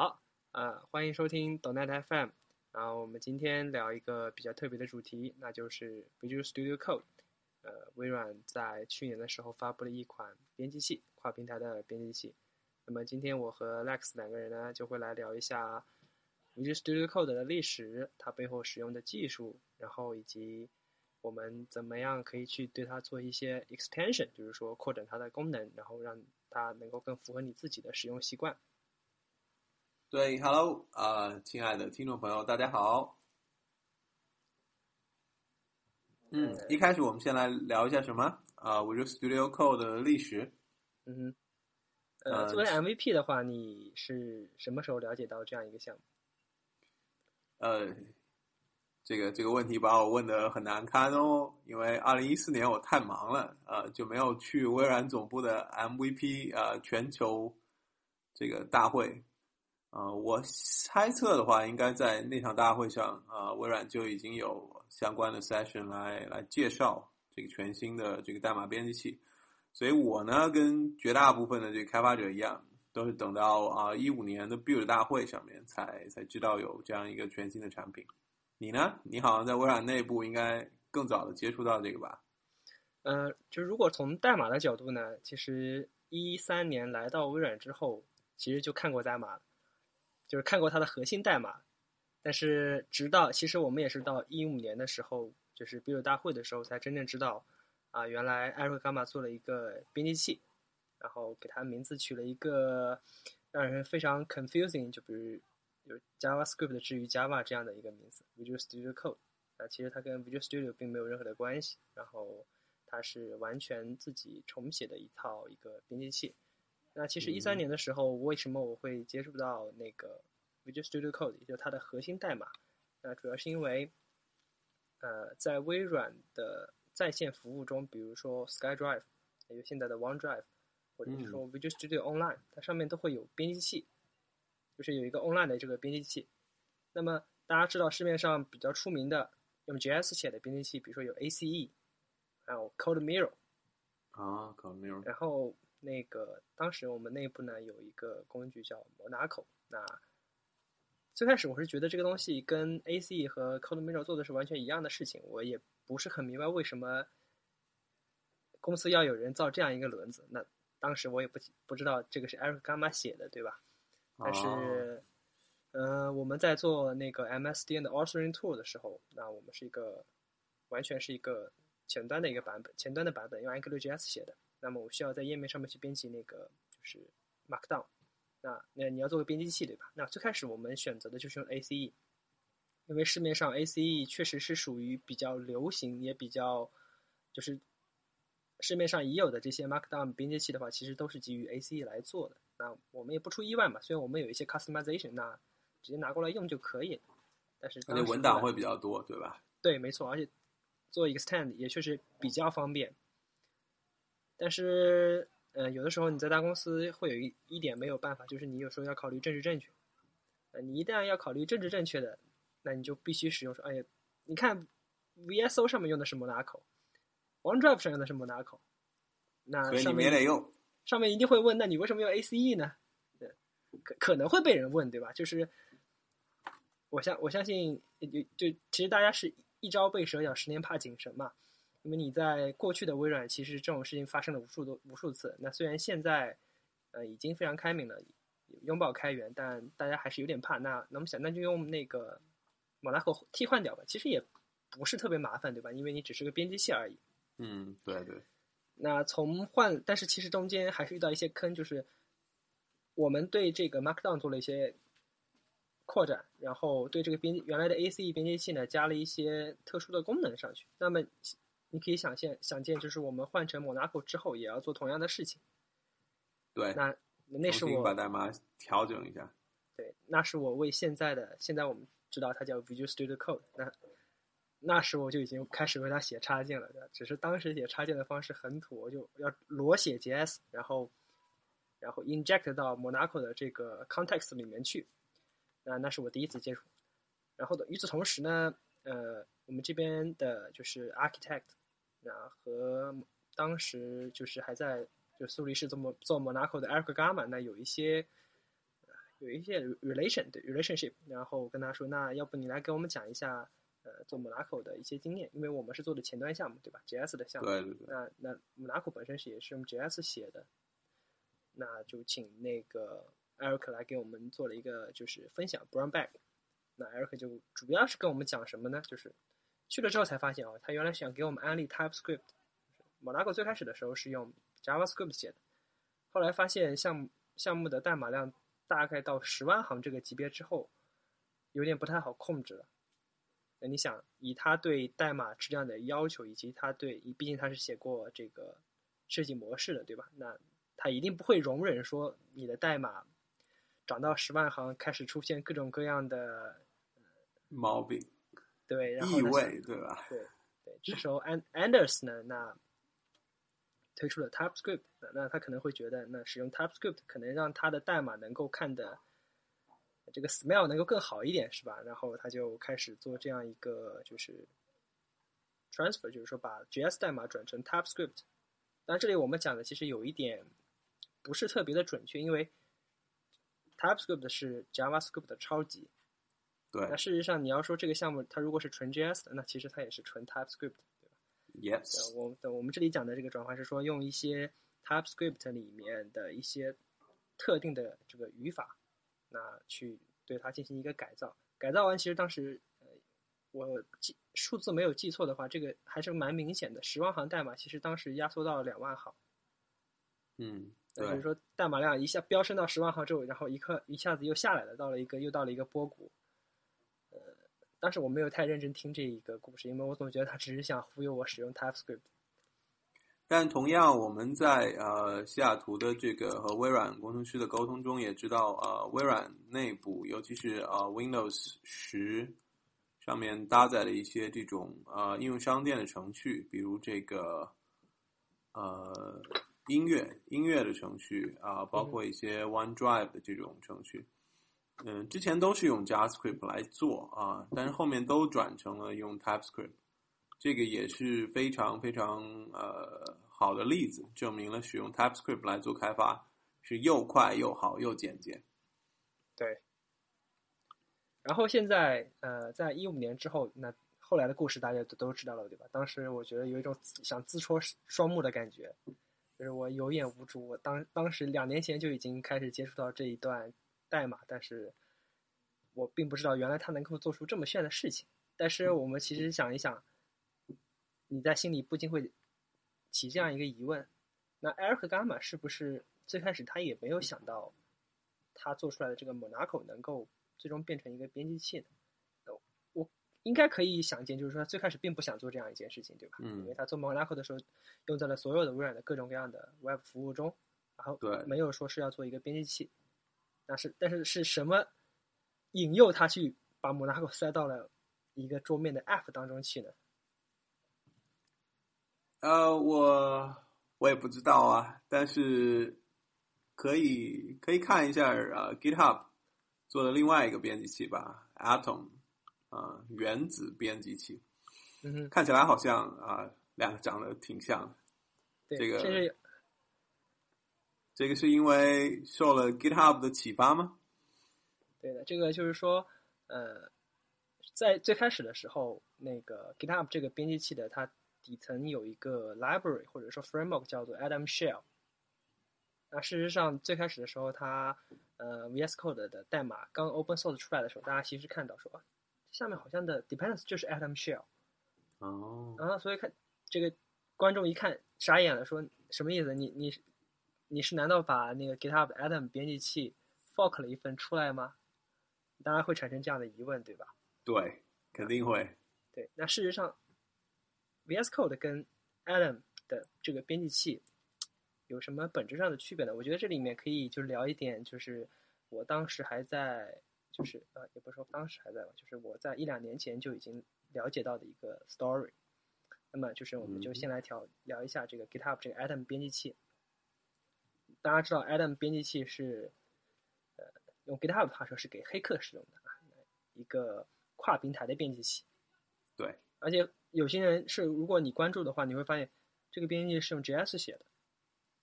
好，呃，欢迎收听 Donet FM。然后我们今天聊一个比较特别的主题，那就是 Visual Studio Code。呃，微软在去年的时候发布了一款编辑器，跨平台的编辑器。那么今天我和 Lex 两个人呢，就会来聊一下 Visual Studio Code 的历史，它背后使用的技术，然后以及我们怎么样可以去对它做一些 extension，就是说扩展它的功能，然后让它能够更符合你自己的使用习惯。对，Hello，啊，亲爱的听众朋友，大家好。嗯，一开始我们先来聊一下什么啊？Visual Studio Code 的历史。嗯哼。呃，作为 MVP 的话，你是什么时候了解到这样一个项目？呃，这个这个问题把我问的很难堪哦，因为二零一四年我太忙了，呃，就没有去微软总部的 MVP 呃全球这个大会。呃，我猜测的话，应该在那场大会上，啊，微软就已经有相关的 session 来来介绍这个全新的这个代码编辑器。所以我呢，跟绝大部分的这个开发者一样，都是等到啊一五年的 Build 大会上面才才知道有这样一个全新的产品。你呢？你好像在微软内部应该更早的接触到这个吧？呃，就如果从代码的角度呢，其实一三年来到微软之后，其实就看过代码了。就是看过它的核心代码，但是直到其实我们也是到一五年的时候，就是 Build 大会的时候，才真正知道，啊，原来 Eric Gamma 做了一个编辑器，然后给它名字取了一个让人非常 confusing，就比如有 JavaScript 至于 Java 这样的一个名字 Visual Studio Code，啊，其实它跟 Visual Studio 并没有任何的关系，然后它是完全自己重写的一套一个编辑器。那其实一三年的时候，为什么我会接触到那个 Visual Studio Code，也就是它的核心代码？那主要是因为，呃，在微软的在线服务中，比如说 SkyDrive，还有现在的 OneDrive，或者是说 Visual Studio Online，它上面都会有编辑器，就是有一个 Online 的这个编辑器。那么大家知道市面上比较出名的用 JS 写的编辑器，比如说有 ACE，还有 CodeMirror。啊，CodeMirror。然后。那个当时我们内部呢有一个工具叫 Monaco，那最开始我是觉得这个东西跟 ACE 和 CodeMirror 做的是完全一样的事情，我也不是很明白为什么公司要有人造这样一个轮子。那当时我也不不知道这个是 Eric Gamma 写的，对吧？但是，嗯，我们在做那个 MSDN 的 Authoring Tool 的时候，那我们是一个完全是一个前端的一个版本，前端的版本用 AngularJS 写的。那么我需要在页面上面去编辑那个就是 Markdown，那那你要做个编辑器对吧？那最开始我们选择的就是用 ACE，因为市面上 ACE 确实是属于比较流行也比较就是市面上已有的这些 Markdown 编辑器的话，其实都是基于 ACE 来做的。那我们也不出意外嘛，虽然我们有一些 customization，那直接拿过来用就可以了。但是而且文档会比较多，对吧？对，没错，而且做 extend 也确实比较方便。但是，呃，有的时候你在大公司会有一一点没有办法，就是你有时候要考虑政治正确。呃，你一旦要考虑政治正确的，那你就必须使用说，哎呀，你看，VSO 上面用的是 Monaco，OneDrive 上用的是 Monaco，那上面上面一定会问，那你为什么用 ACE 呢？对，可可能会被人问，对吧？就是我相我相信，就就其实大家是一朝被蛇咬，十年怕井绳嘛。因为你在过去的微软，其实这种事情发生了无数多无数次。那虽然现在，呃，已经非常开明了，拥抱开源，但大家还是有点怕。那那么想，那就用那个马拉克替换掉吧。其实也不是特别麻烦，对吧？因为你只是个编辑器而已。嗯，对对。那从换，但是其实中间还是遇到一些坑，就是我们对这个 Markdown 做了一些扩展，然后对这个编原来的 ACE 编辑器呢加了一些特殊的功能上去。那么你可以想见，想见，就是我们换成 Monaco 之后，也要做同样的事情。对，那那是我把代码调整一下。对，那是我为现在的现在我们知道它叫 Visual Studio Code。那那时我就已经开始为它写插件了，只是当时写插件的方式很土，我就要裸写 JS，然后然后 inject 到 Monaco 的这个 context 里面去。那那是我第一次接触。然后的与此同时呢，呃，我们这边的就是 architect。那和当时就是还在就苏黎世做做 Monaco 的 Eric Gamma，那有一些有一些 relation 对 relationship，然后跟他说，那要不你来给我们讲一下，呃，做 Monaco 的一些经验，因为我们是做的前端项目，对吧？JS 的项目，对对对，那那 Monaco 本身是也是用 JS 写的，那就请那个 Eric 来给我们做了一个就是分享 brown bag，那 Eric 就主要是跟我们讲什么呢？就是去了之后才发现哦，他原来想给我们安利 TypeScript。Monaco 最开始的时候是用 JavaScript 写的，后来发现项目项目的代码量大概到十万行这个级别之后，有点不太好控制了。那你想，以他对代码质量的要求，以及他对，毕竟他是写过这个设计模式的，对吧？那他一定不会容忍说你的代码涨到十万行开始出现各种各样的毛病，对，然后异味，对吧？对对，这时候 And Anders 呢，那推出了 TypeScript，那他可能会觉得，那使用 TypeScript 可能让他的代码能够看的这个 smell 能够更好一点，是吧？然后他就开始做这样一个就是 transfer，就是说把 JS 代码转成 TypeScript。但，这里我们讲的其实有一点不是特别的准确，因为 TypeScript 是 JavaScript 的超级。对那事实上，你要说这个项目它如果是纯 JS 的，那其实它也是纯 TypeScript 对吧。，yes，我我们这里讲的这个转换是说用一些 TypeScript 里面的一些特定的这个语法，那去对它进行一个改造。改造完，其实当时呃我记数字没有记错的话，这个还是蛮明显的。十万行代码其实当时压缩到了两万行，嗯，对那就是，说代码量一下飙升到十万行之后，然后一刻一下子又下来了，到了一个又到了一个波谷。呃，当时我没有太认真听这一个故事，因为我总觉得他只是想忽悠我使用 TypeScript。但同样，我们在呃西雅图的这个和微软工程师的沟通中，也知道呃微软内部，尤其是呃 Windows 十上面搭载了一些这种呃应用商店的程序，比如这个呃音乐音乐的程序啊、包括一些 OneDrive 的这种程序。嗯，之前都是用 JavaScript 来做啊，但是后面都转成了用 TypeScript。这个也是非常非常呃好的例子，证明了使用 TypeScript 来做开发是又快又好又简洁。对。然后现在呃，在一五年之后，那后来的故事大家都都知道了，对吧？当时我觉得有一种想自戳双目的感觉，就是我有眼无珠。我当当时两年前就已经开始接触到这一段代码，但是我并不知道原来它能够做出这么炫的事情。但是我们其实想一想，你在心里不禁会起这样一个疑问：那 Eric Gamma 是不是最开始他也没有想到，他做出来的这个 Monaco 能够最终变成一个编辑器呢？呃我应该可以想见，就是说他最开始并不想做这样一件事情，对吧？嗯因为他做 Monaco 的时候，用在了所有的微软的各种各样的 Web 服务中，然后对没有说是要做一个编辑器。但是，但是是什么引诱他去把 Monaco 塞到了一个桌面的 App 当中去呢？呃，我我也不知道啊，但是可以可以看一下呃 GitHub 做的另外一个编辑器吧，Atom 啊、原子编辑器，嗯，看起来好像啊、两个长得挺像的。对，这个甚至这个是因为受了 GitHub 的启发吗？对的，这个就是说，呃，在最开始的时候，那个 GitHub 这个编辑器的它底层有一个 library 或者说 framework 叫做 Atom Shell。那事实上，最开始的时候它，呃，VS Code 的代码刚 open source 出来的时候，大家其实看到说，啊下面好像的 dependency 就是 Atom Shell。哦，啊，所以看这个观众一看傻眼了，说什么意思？你你你是难道把那个 GitHub Atom 编辑器 fork 了一份出来吗？当然会产生这样的疑问，对吧？对，肯定会。对，那事实上，VS Code 跟 Atom 的这个编辑器有什么本质上的区别呢？我觉得这里面可以就聊一点，就是我当时还在，就是呃，也不是说当时还在吧，就是我在一两年前就已经了解到的一个 story。那么就是我们就嗯先来聊聊一下这个 GitHub 这个 Atom 编辑器。大家知道 Atom 编辑器是，呃，用 GitHub 的话说是给黑客使用的啊，一个跨平台的编辑器。对，而且有些人是，如果你关注的话，你会发现这个编辑器是用 JS 写的，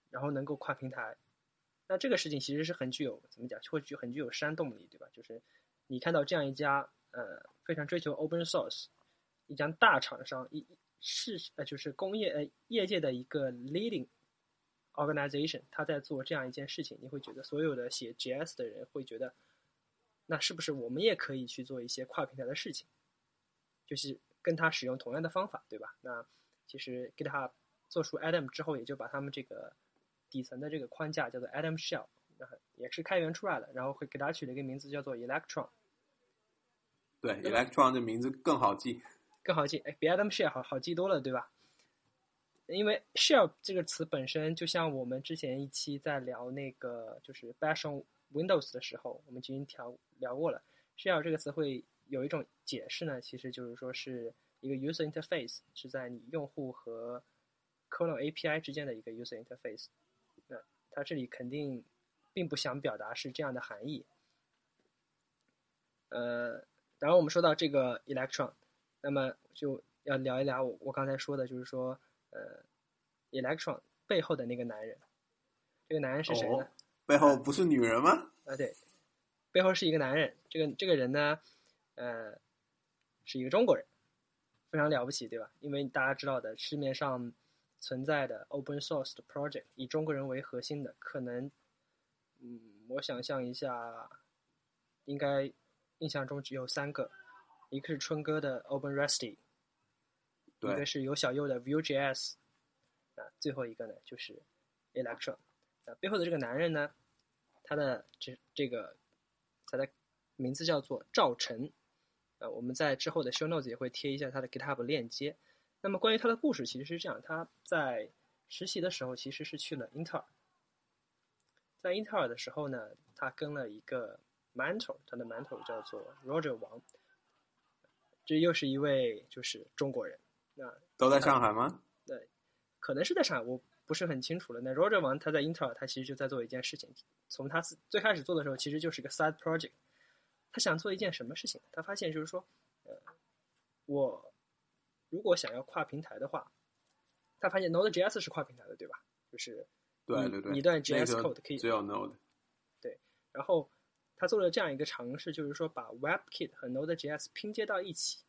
然后能够跨平台。那这个事情其实是很具有怎么讲，会具很具有煽动力，对吧？就是你看到这样一家呃非常追求 open source 一家大厂商，一是呃就是工业呃业界的一个 leading organization，他在做这样一件事情，你会觉得所有的写 JS 的人会觉得，那是不是我们也可以去做一些跨平台的事情？就是跟他使用同样的方法，对吧？那其实 GitHub 做出 Atom 之后，也就把他们这个底层的这个框架叫做 Atom Shell，那也是开源出来的，然后会给它取了一个名字叫做 Electron。对，Electron 的名字更好记，更好记，哎，比 Atom Shell 好好记多了，对吧？因为 shell 这个词本身，就像我们之前一期在聊那个就是 Bash on Windows 的时候，我们已经调聊过了，shell 这个词会有一种解释呢，其实就是说是一个 user interface，是在你用户和 kernel API 之间的一个 user interface。那它这里肯定并不想表达是这样的含义。呃，然后我们说到这个 Electron，那么就要聊一聊我我刚才说的，就是说。呃，Electron 背后的那个男人，这个男人是谁呢？背后不是女人吗？啊，对，背后是一个男人。这个这个人呢，呃，是一个中国人，非常了不起，对吧？因为大家知道的，市面上存在的 Open Source 的 project 以中国人为核心的，可能，嗯，我想象一下，应该印象中只有三个，一个是春哥的 OpenResty。一个是有小右的 Vue.js，啊，最后一个呢就是 Electron，啊，背后的这个男人呢，他的这这个他的名字叫做赵晨，啊，我们在之后的 Show Notes 也会贴一下他的 GitHub 链接。那么关于他的故事其实是这样，他在实习的时候其实是去了英特尔，在英特尔的时候呢，他跟了一个 mentor，他的 mentor 叫做 Roger 王，这又是一位就是中国人。那都在上海吗？对，可能是在上海，我不是很清楚了。那 Roger 王他在英特尔，他其实就在做一件事情。从他最开始做的时候，其实就是个 side project。他想做一件什么事情？他发现就是说，呃，我如果想要跨平台的话，他发现 Node.js 是跨平台的，对吧？就是对对对，一段 JS code 可以只有 Node。对，然后他做了这样一个尝试，就是说把 WebKit 和 Node.js 拼接到一起。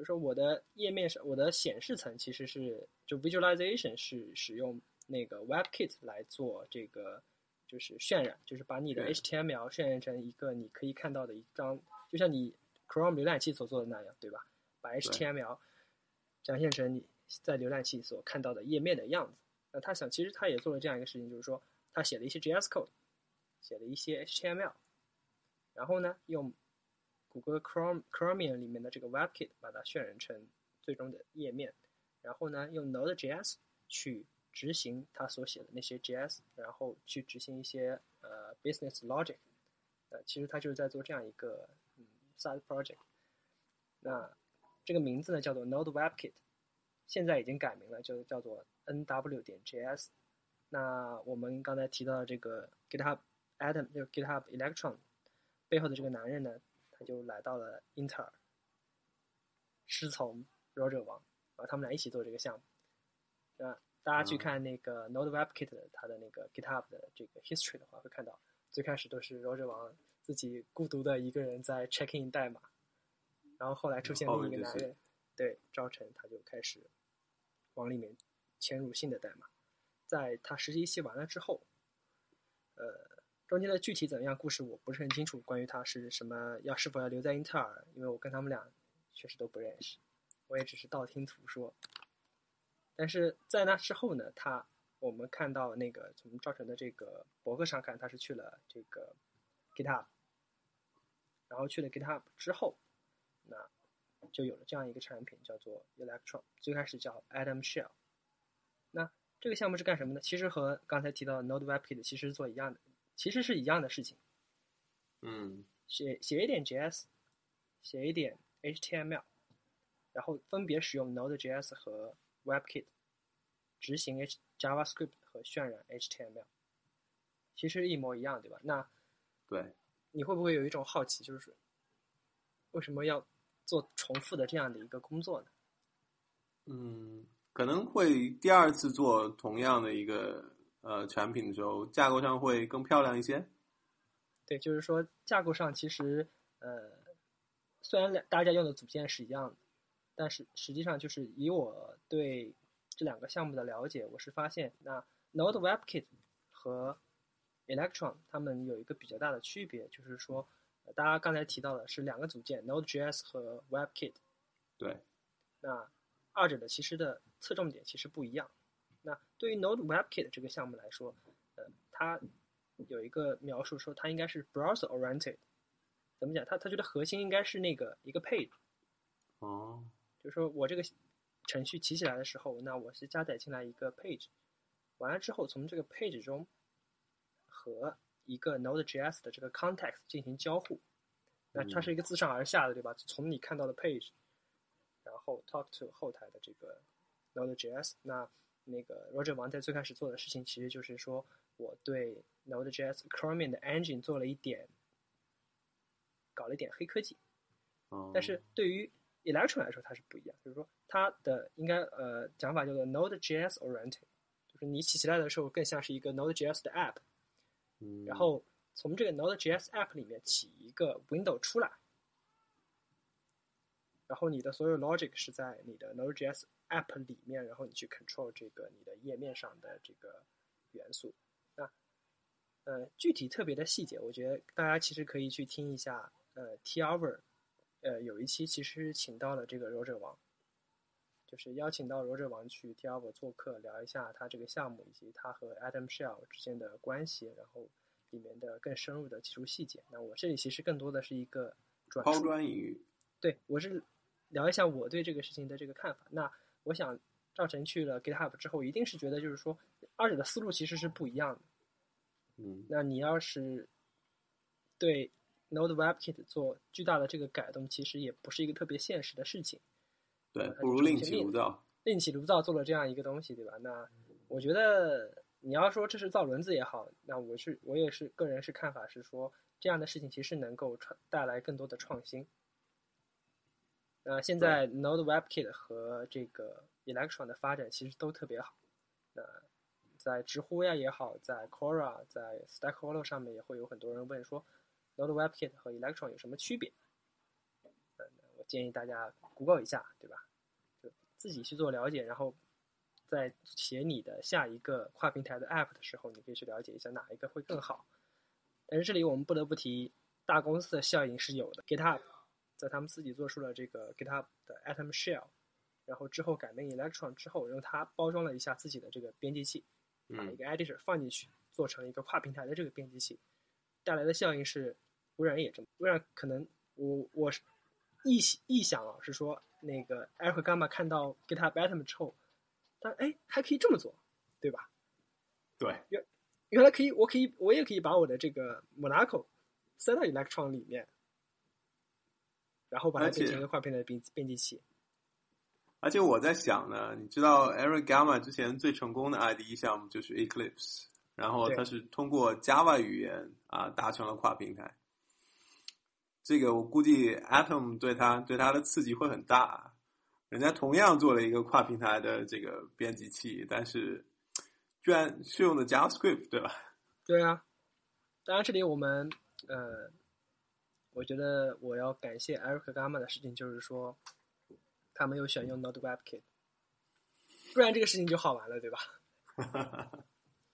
就是说，我的页面上，我的显示层其实是就 visualization 是使用那个 WebKit 来做这个，就是渲染，就是把你的 HTML 渲染成一个你可以看到的一张，就像你 Chrome 浏览器所做的那样，对吧？把 HTML 展现成你在浏览器所看到的页面的样子。那他想，其实他也做了这样一个事情，就是说，他写了一些 JS code，写了一些 HTML，然后呢，用谷歌 Chrome Chromium 里面的这个 WebKit 把它渲染成最终的页面，然后呢，用 Node.js 去执行它所写的那些 JS，然后去执行一些呃 business logic，呃，其实他就是在做这样一个嗯 side project。那这个名字呢叫做 Node WebKit，现在已经改名了，就叫做 NW 点 JS。那我们刚才提到的这个 GitHub Atom 就 GitHub Electron 背后的这个男人呢？他就来到了英特尔，师从 Roger 王，然后他们俩一起做这个项目。啊大家去看那个 Node WebKit 的它的那个 GitHub 的这个 history 的话，会看到最开始都是 Roger 王自己孤独的一个人在 checking 代码，然后后来出现另一个男人，对赵晨，他就开始往里面嵌入新的代码。在他实习期完了之后，呃。中间的具体怎么样故事我不是很清楚，关于他是什么要是否要留在英特尔，因为我跟他们俩确实都不认识，我也只是道听途说。但是在那之后呢，他我们看到那个从赵晨的这个博客上看，他是去了这个 GitHub，然后去了 GitHub 之后，那就有了这样一个产品叫做 Electron，最开始叫 Atom Shell。那这个项目是干什么呢？其实和刚才提到的 Node WebKit 其实做一样的。其实是一样的事情，嗯，写写一点 JS，写一点 HTML，然后分别使用 Node.js 和 WebKit 执行 H JavaScript 和渲染 HTML，其实一模一样，对吧？那对，你会不会有一种好奇，就是为什么要做重复的这样的一个工作呢？嗯，可能会第二次做同样的一个呃产品的时候，架构上会更漂亮一些。对，就是说架构上其实呃，虽然两大家用的组件是一样的，但是实际上就是以我对这两个项目的了解，我是发现那 Node WebKit 和 Electron 它们有一个比较大的区别，就是说大家刚才提到的是两个组件 Node.js 和 WebKit。对。那二者的其实的侧重点其实不一样。那对于 Node WebKit 这个项目来说，呃，它有一个描述说它应该是 browser oriented，怎么讲？它他觉得核心应该是那个一个 page，哦，就是说我这个程序起起来的时候，那我是加载进来一个 page，完了之后从这个 page 中和一个 Node.js 的这个 context 进行交互，那它是一个自上而下的，对吧？从你看到的 page，然后 talk to 后台的这个 Node.js，那那个 Roger 王在最开始做的事情其实就是说。我对 Node.js Chromium 的 engine 做了一点，搞了一点黑科技，但是对于 Electron 来说它是不一样，就是说它的应该呃讲法叫做 Node.js oriented，就是你起起来的时候更像是一个 Node.js 的 app，然后从这个 Node.js app 里面起一个 window 出来，然后你的所有 logic 是在你的 Node.js app 里面，然后你去 control 这个你的页面上的这个元素。那呃，具体特别的细节，我觉得大家其实可以去听一下。呃，T Hour，呃，有一期其实请到了这个罗者王，就是邀请到罗者王去 T Hour 做客，聊一下他这个项目以及他和 Adam Shell 之间的关系，然后里面的更深入的技术细节。那我这里其实更多的是一个抛砖引玉。对，我是聊一下我对这个事情的这个看法。那我想赵晨去了 GitHub 之后，一定是觉得就是说，二者的思路其实是不一样的。嗯，那你要是对 Node WebKit 做巨大的这个改动，其实也不是一个特别现实的事情。对，不如另起炉灶。另起炉灶做了这样一个东西，对吧？那我觉得你要说这是造轮子也好，那我是我也是个人是看法是说，这样的事情其实能够创带来更多的创新。那现在 Node WebKit 和这个 Electron 的发展其实都特别好。那在知乎呀也好，在 Quora、在 Stack Overflow 上面也会有很多人问说，Node WebKit 和 Electron 有什么区别？嗯，我建议大家 Google 一下，对吧？就自己去做了解，然后在写你的下一个跨平台的 App 的时候，你可以去了解一下哪一个会更好。但是这里我们不得不提，大公司的效应是有的。GitHub 在他们自己做出了这个 GitHub 的 Atom Shell，然后之后改名 Electron 之后，用它包装了一下自己的这个编辑器。把一个 editor 放进去，做成一个跨平台的这个编辑器，带来的效应是，微软也这么，微软可能我我是臆臆想啊，是说那个 Eric Gamma 看到 GitHub Atom 之后，他哎还可以这么做，对吧？对，原原来可以，我可以我也可以把我的这个 Monaco 塞到 Electron 里面，然后把它变成一个跨平台的编编辑器。而且我在想呢，你知道 Eric Gamma 之前最成功的 IDE 项目就是 Eclipse，然后它是通过 Java 语言啊达成了跨平台。这个我估计 Atom 对它对它的刺激会很大。人家同样做了一个跨平台的这个编辑器，但是居然是用的 JavaScript，对吧？对啊。当然，这里我们呃，我觉得我要感谢 Eric Gamma 的事情就是说。他没有选用 Node WebKit，不然这个事情就好玩了，对吧？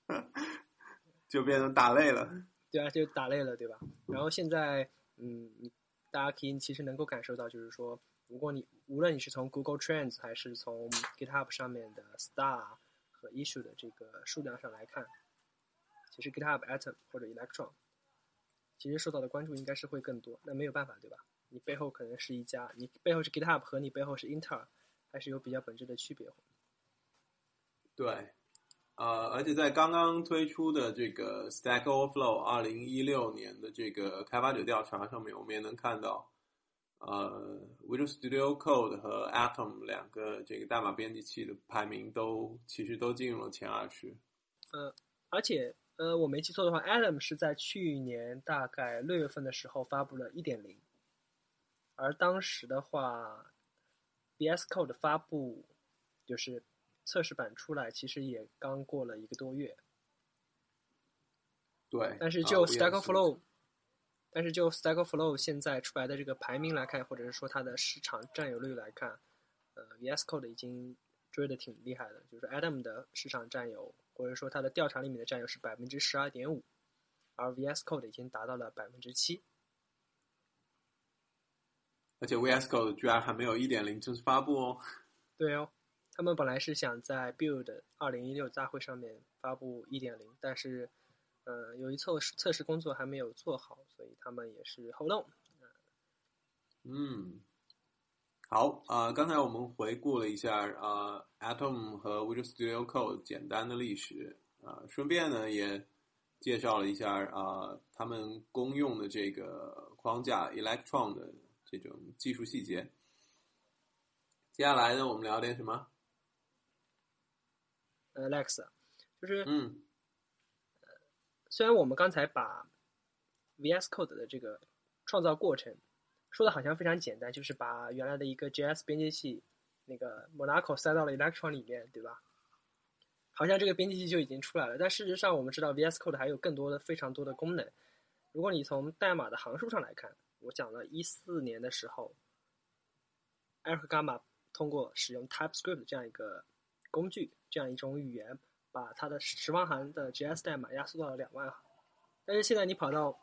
就变成打累了。对啊，就打累了，对吧？然后现在，嗯，大家可以其实能够感受到，就是说，如果你无论你是从 Google Trends 还是从 GitHub 上面的 Star 和 Issue 的这个数量上来看，其实 GitHub Atom 或者 Electron，其实受到的关注应该是会更多。那没有办法，对吧？你背后可能是一家，你背后是 GitHub 和你背后是 Intel，还是有比较本质的区别。对，呃，而且在刚刚推出的这个 Stack Overflow 二零一六年的这个开发者调查上面，我们也能看到，呃，Visual Studio Code 和 Atom 两个这个代码编辑器的排名都其实都进入了前二十。呃，而且呃，我没记错的话，Atom 是在去年大概六月份的时候发布了一点零。而当时的话，VS Code 发布就是测试版出来，其实也刚过了一个多月。对，但是就啊 Stack VS Flow，、但是就 Stack Flow 现在出来的这个排名来看，或者是说它的市场占有率来看，呃，VS Code 已经追的挺厉害的，就是 Atom 的市场占有，或者说它的调查里面的占有是百分之十二点五，而 VS Code 已经达到了百分之七。而且 VS Code 居然还没有一点零正式发布哦。对哦，他们本来是想在 Build 二零一六大会上面发布一点零，但是，呃，由于测试测试工作还没有做好，所以他们也是 hold on。嗯，好啊、刚才我们回顾了一下啊、Atom 和 Visual Studio Code 简单的历史啊、顺便呢也介绍了一下啊、他们公用的这个框架 Electron 的这种技术细节。接下来呢，我们聊点什么？？Alex，就是嗯虽然我们刚才把 VS Code 的这个创造过程说的好像非常简单，就是把原来的一个 JS 编辑器那个 Monaco 塞到了 Electron 里面，对吧？好像这个编辑器就已经出来了，但事实上我们知道 VS Code 还有更多的非常多的功能。如果你从代码的行数上来看，我讲了一四年的时候，Eric Gamma 通过使用 TypeScript 这样一个工具，这样一种语言，把它的十万行的 JS 代码压缩到了两万行。但是现在你跑到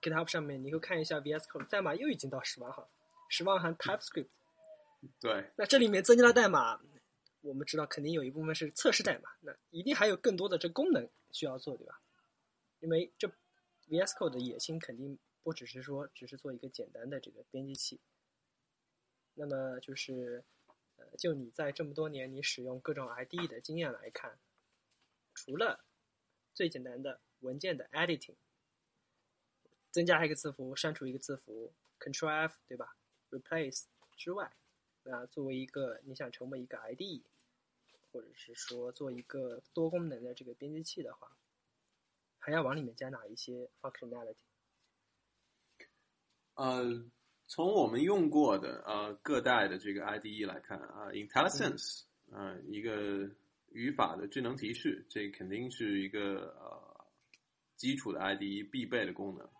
GitHub 上面，你会看一下 VS Code 代码又已经到十万行，十万行 TypeScript。对，那这里面增加的代码，我们知道肯定有一部分是测试代码，那一定还有更多的这功能需要做，对吧？因为这 VS Code 的野心肯定不只是说只是做一个简单的这个编辑器。那么就是，呃，就你在这么多年你使用各种 IDE 的经验来看，除了最简单的文件的 editing，增加一个字符，删除一个字符，Control F 对吧？replace 之外，那作为一个你想成为一个 IDE，或者是说做一个多功能的这个编辑器的话，还要往里面加哪一些 functionality？呃，从我们用过的呃各代的这个 IDE 来看啊、IntelliSense 啊、一个语法的智能提示，这肯定是一个呃基础的 IDE 必备的功能。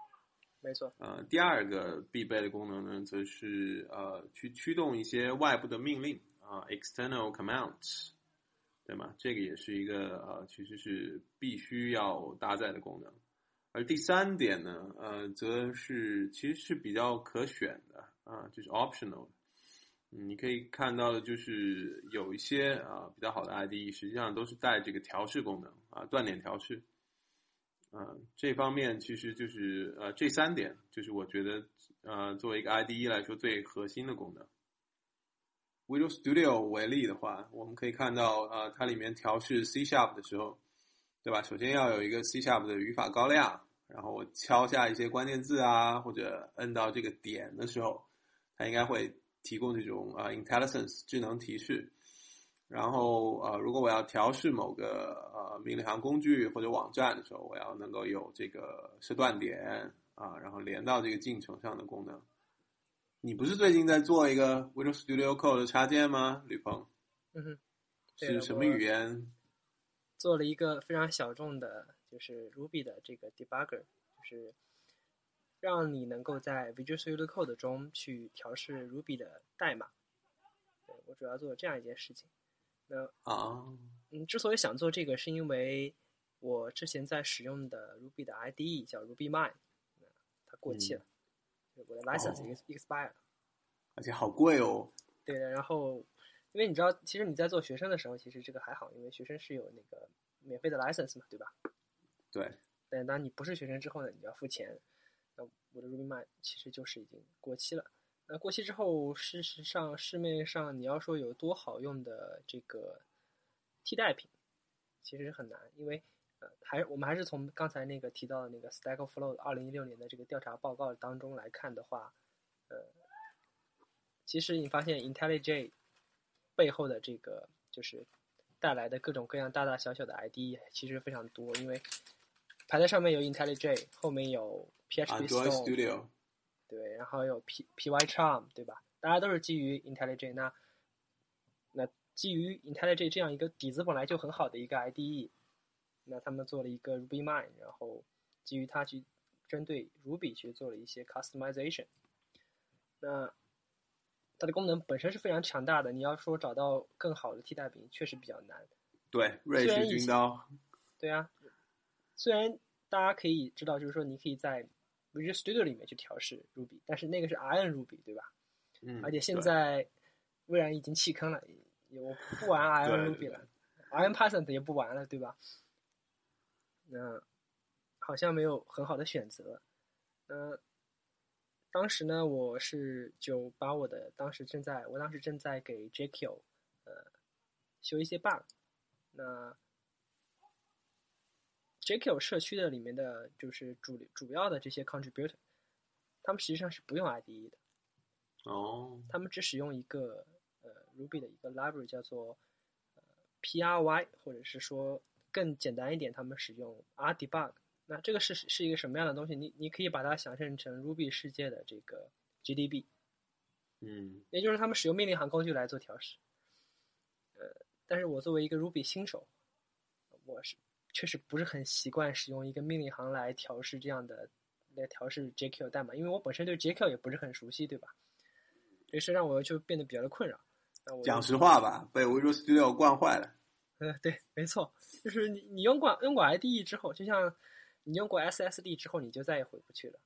没错，呃，第二个必备的功能呢，则是呃去驱动一些外部的命令啊、external commands，对吗？这个也是一个呃其实是必须要搭载的功能。而第三点呢，呃，则是其实是比较可选的啊、就是 optional。你可以看到的就是有一些啊、比较好的 IDE，实际上都是带这个调试功能啊，断点调试。嗯、这方面其实就是呃这三点，就是我觉得呃作为一个 IDE 来说最核心的功能。Visual Studio 为例的话，我们可以看到呃它里面调试 C Sharp 的时候，对吧？首先要有一个 C Sharp 的语法高亮，然后我敲下一些关键字啊，或者摁到这个点的时候，它应该会提供这种啊、IntelliSense 智能提示。然后呃，如果我要调试某个呃命令行工具或者网站的时候，我要能够有这个设断点啊，然后连到这个进程上的功能。你不是最近在做一个 Visual Studio Code 的插件吗，吕鹏？嗯哼，是什么语言？做了一个非常小众的，就是 Ruby 的这个 debugger，就是让你能够在 Visual Studio Code 中去调试 Ruby 的代码。对我主要做这样一件事情。那啊，嗯，之所以想做这个，是因为我之前在使用的 Ruby 的 IDE 叫 RubyMine，那它过期了，我的 license expire 了。而且好贵哦。对的，然后因为你知道，其实你在做学生的时候，其实这个还好，因为学生是有那个免费的 license 嘛，对吧？对，但当你不是学生之后呢，你就要付钱。那我的 RubyMine 其实就是已经过期了。那过期之后，事实上市面上你要说有多好用的这个替代品，其实很难，因为呃，还我们还是从刚才那个提到的那个 Stack Overflow 二零一六年的这个调查报告当中来看的话，呃，其实你发现 IntelliJ 背后的这个就是带来的各种各样大大小小的 IDE 其实非常多，因为排在上面有 IntelliJ，后面有 PHP Storm，Studio，对，然后有 P PyCharm，对吧？大家都是基于 IntelliJ，那那基于 IntelliJ 这样一个底子本来就很好的一个 IDE，那他们做了一个 RubyMine，然后基于它去针对 Ruby 去做了一些 customization。那它的功能本身是非常强大的，你要说找到更好的替代品，确实比较难。对，瑞士军刀。对啊，虽然大家可以知道，就是说你可以在 Visual Studio 里面去调试 Ruby，但是那个是 Iron Ruby，对吧？嗯。而且现在微软已经弃坑了，我不玩 Iron Ruby 了，Iron Python 也不玩了，对吧？那好像没有很好的选择。呃，当时呢，我是就把我的当时正在我当时正在给 JACO 呃修一些 bug。那 JQ 社区的里面的就是主主要的这些 contributor，他们实际上是不用 IDE 的。哦。他们只使用一个呃 Ruby 的一个 library 叫做呃 PRY，或者是说更简单一点，他们使用 Rdebug。那这个是是一个什么样的东西？你你可以把它想象成 Ruby 世界的这个 GDB。嗯。也就是他们使用命令行工具来做调试。呃，但是我作为一个 Ruby 新手，我是。确实不是很习惯使用一个命令行来调试这样的来调试 JQ 代码，因为我本身对 JQ 也不是很熟悉，对吧？这是让我就变得比较的困扰。讲实话吧，被 Visual Studio 惯坏了。嗯，对，没错，就是你你用过用过 IDE 之后，就像你用过 SSD 之后，你就再也回不去了。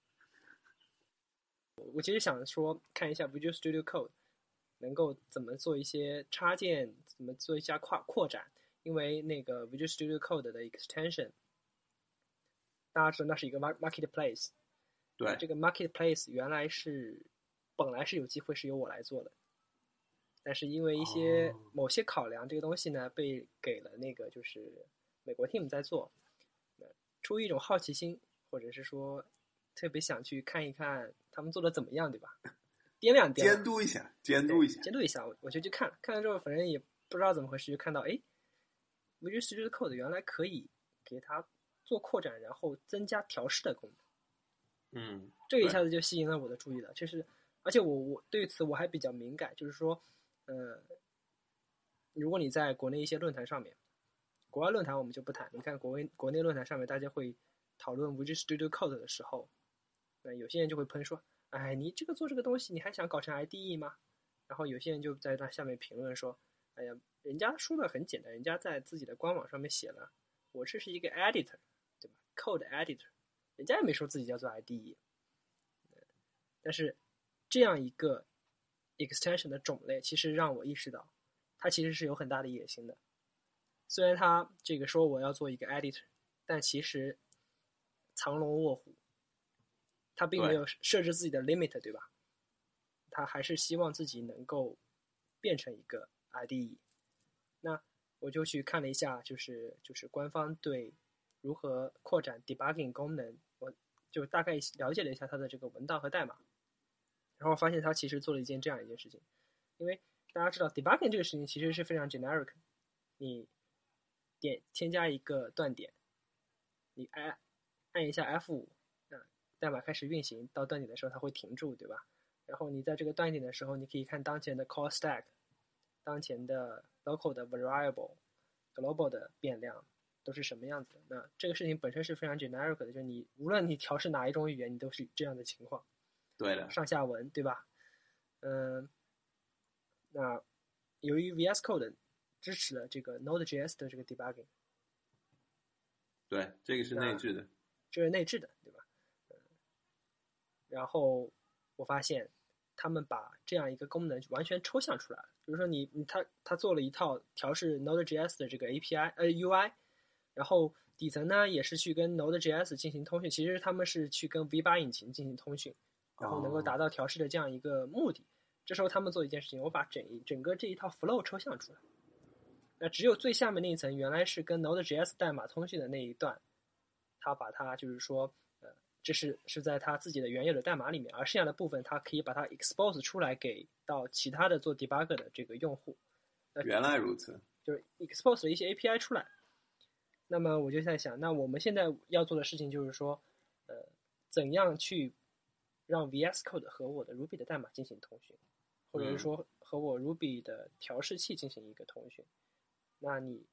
我其实想说，看一下 Visual Studio Code 能够怎么做一些插件，怎么做一下扩扩展。因为那个 Visual Studio Code 的 extension，大家知道那是一个 marketplace，对，这个 marketplace 原来是本来是有机会是由我来做的，但是因为一些某些考量，这个东西呢被给了那个就是美国 team 在做，出于一种好奇心，或者是说特别想去看一看他们做的怎么样，对吧？掂量掂量，监督一下，监督一下，监督一下，我我就去看了，看了之后，反正也不知道怎么回事，就看到哎。Visual Studio Code 原来可以给它做扩展，然后增加调试的功能。嗯，这一下子就吸引了我的注意了。就是，而且我我对此我还比较敏感，就是说，呃，如果你在国内一些论坛上面，国外论坛我们就不谈。你看国内国内论坛上面，大家会讨论 Visual Studio Code 的时候，那有些人就会喷说：“哎，你这个做这个东西，你还想搞成 IDE 吗？”然后有些人就在那下面评论说：“哎呀。”人家说的很简单，人家在自己的官网上面写了，我这是一个 editor，对吧？code editor，人家也没说自己叫做 IDE。但是这样一个 extension 的种类，其实让我意识到，它其实是有很大的野心的。虽然他这个说我要做一个 editor，但其实藏龙卧虎，他并没有设置自己的 limit，对吧？他还是希望自己能够变成一个 IDE。那我就去看了一下，就是就是官方对如何扩展 debugging 功能，我就大概了解了一下它的这个文档和代码，然后发现它其实做了一件这样一件事情，因为大家知道 debugging 这个事情其实是非常 generic，你点添加一个断点，你按按一下 F 五，啊，代码开始运行到断点的时候它会停住，对吧？然后你在这个断点的时候，你可以看当前的 call stack，当前的 local 的 variable，global 的变量都是什么样子的？那这个事情本身是非常 generic 的，就是你无论你调试哪一种语言，你都是这样的情况。对的。上下文，对吧？嗯，那由于 VS Code 支持了这个 Node.js 的这个 debugging。对，这个是内置的。这是内置的，对吧？然后我发现他们把这样一个功能完全抽象出来了。比如说你你他他做了一套调试 Node.js 的这个 API 呃 UI，然后底层呢也是去跟 Node.js 进行通讯，其实他们是去跟 V8 引擎进行通讯，然后能够达到调试的这样一个目的。这时候他们做一件事情，我把整一整个这一套 flow 抽象出来，那只有最下面那一层原来是跟 Node.js 代码通讯的那一段，他把它就是说。这是是在他自己的原有的代码里面，而剩下的部分，他可以把它 expose 出来给到其他的做 debug 的这个用户。原来如此，就是 expose 了一些 API 出来。那么我就在想，那我们现在要做的事情就是说，呃，怎样去让 VS Code 和我的 Ruby 的代码进行通讯，或者是说和我 Ruby 的调试器进行一个通讯？那你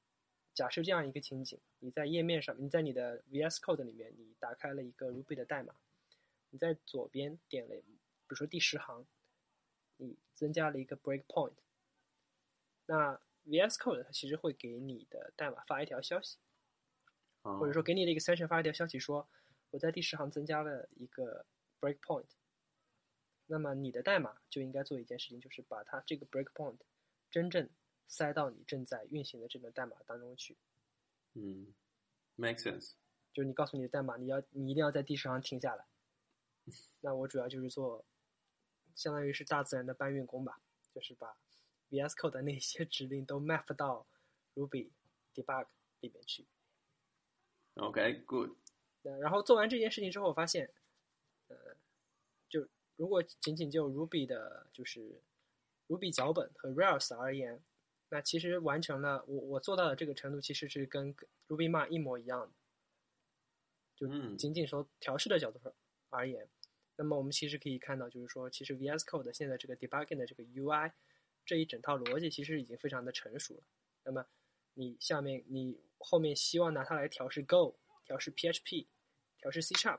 假设这样一个情景：你在页面上，你在你的 VS Code 里面，你打开了一个 Ruby 的代码，你在左边点了，比如说第十行，你增加了一个 breakpoint，那 VS Code 它其实会给你的代码发一条消息，啊或者说给你的一个 Session 发一条消息说，我在第十行增加了一个 breakpoint，那么你的代码就应该做一件事情，就是把它这个 breakpoint 真正塞到你正在运行的这段代码当中去。嗯，make sense。就是你告诉你的代码，你要你一定要在第十行停下来。那我主要就是做，相当于是大自然的搬运工吧，就是把 VS Code 的那些指令都 map 到 Ruby debug 里面去。OK，good。呃然后做完这件事情之后，我发现，呃，就如果仅仅就 Ruby 的，就是 Ruby 脚本和 Rails 而言，那其实完成了我我做到的这个程度，其实是跟 Ruby m a 一模一样的。就嗯仅仅从调试的角度上而言，那么我们其实可以看到，就是说，其实 VS Code 现在这个 debugging 的这个 UI 这一整套逻辑其实已经非常的成熟了。那么你下面你后面希望拿它来调试 Go、调试 PHP、调试 C Sharp，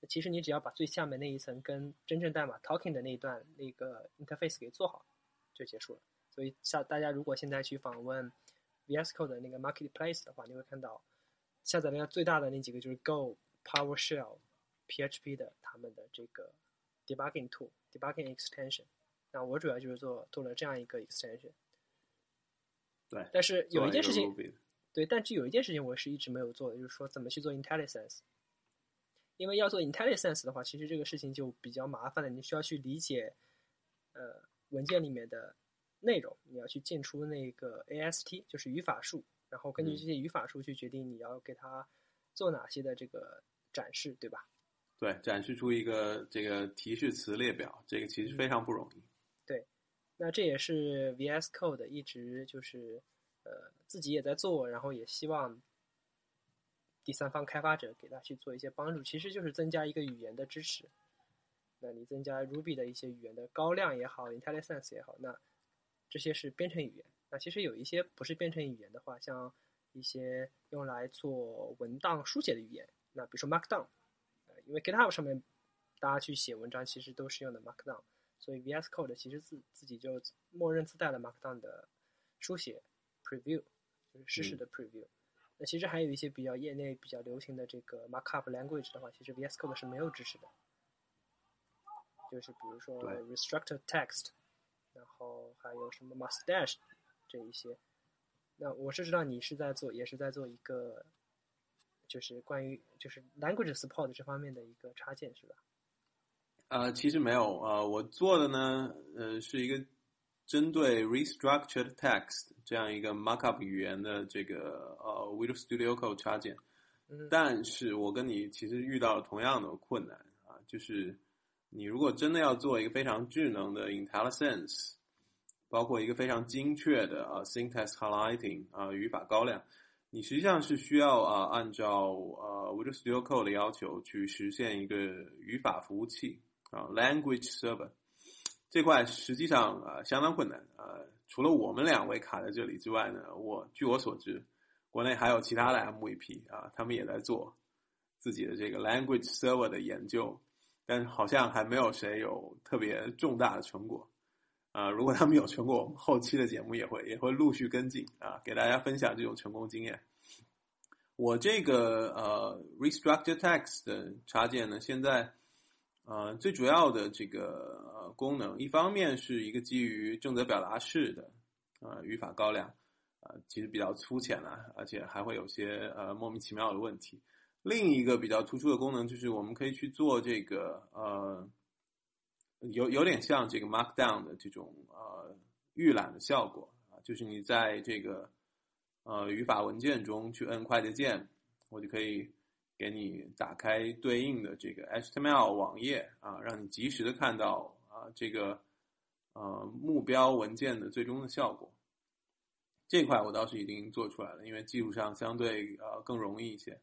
那其实你只要把最下面那一层跟真正代码 talking 的那一段那个 interface 给做好，就结束了。所以下大家如果现在去访问 VS Code 的那个 marketplace 的话，你会看到下载量最大的那几个就是 Go、PowerShell、PHP 的他们的这个 debugging tool、debugging extension。那我主要就是做做了这样一个 extension。对，但是有一件事情，对，但是有一件事情我是一直没有做的，就是说怎么去做 IntelliSense。因为要做 IntelliSense 的话，其实这个事情就比较麻烦了，你需要去理解，呃，文件里面的内容，你要去进出那个 AST，就是语法树，然后根据嗯这些语法树去决定你要给它做哪些的这个展示，对吧？对，展示出一个这个提示词列表，这个其实非常不容易。对那这也是 VS Code 一直就是呃自己也在做，然后也希望第三方开发者给他去做一些帮助，其实就是增加一个语言的支持。那你增加 Ruby 的一些语言的高亮也好，IntelliSense 也好，那这些是编程语言。那其实有一些不是编程语言的话，像一些用来做文档书写的语言，那比如说 Markdown，呃，因为 GitHub 上面大家去写文章其实都是用的 Markdown。所以 VS Code 其实自自己就默认自带了 Markdown 的书写 preview，就是实时的 preview。那其实还有一些比较业内比较流行的这个 markup language 的话，其实 VS Code 是没有支持的。就是比如说 restructured text，然后还有什么 mustache 这一些。那我是知道你是在做，也是在做一个，就是关于就是 language support 这方面的一个插件，是吧？呃，其实没有，呃，我做的呢，呃，是一个针对 restructured text 这样一个 markup 语言的这个呃 Visual Studio Code 插件，嗯但是我跟你其实遇到了同样的困难啊，就是你如果真的要做一个非常智能的 IntelliSense，包括一个非常精确的啊 syntax highlighting 啊语法高亮，你实际上是需要啊按照呃 Visual Studio Code 的要求去实现一个语法服务器啊 language server 这块实际上啊相当困难啊，除了我们两位卡在这里之外呢，我据我所知。国内还有其他的 MVP 啊，他们也在做自己的这个 language server 的研究，但是好像还没有谁有特别重大的成果啊。如果他们有成果，我们后期的节目也会也会陆续跟进啊，给大家分享这种成功经验。我这个呃 restructure text 的插件呢，现在呃最主要的这个呃功能，一方面是一个基于正则表达式的呃语法高亮。呃，其实比较粗浅了，而且还会有些呃莫名其妙的问题。另一个比较突出的功能就是我们可以去做这个呃，有有点像这个 Markdown 的这种呃预览的效果啊，就是你在这个呃语法文件中去摁快捷键，我就可以给你打开对应的这个 HTML 网页啊，让你及时的看到啊这个呃目标文件的最终的效果。这块我倒是已经做出来了，因为技术上相对呃更容易一些。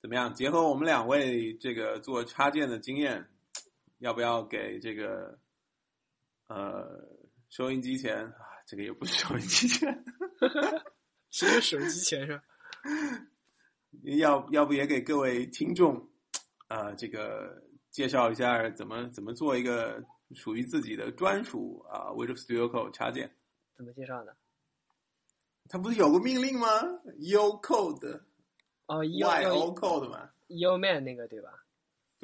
怎么样？结合我们两位这个做插件的经验，要不要给这个呃收音机前啊？这个也不是收音机前，其实手机前是吧？要要不也给各位听众，呃，这个介绍一下怎么怎么做一个属于自己的专属啊 Visual Studio Code 插件。怎么介绍的？它不是有个命令吗？U Code 哦 Y，U O Code 嘛？U Man 那个对吧？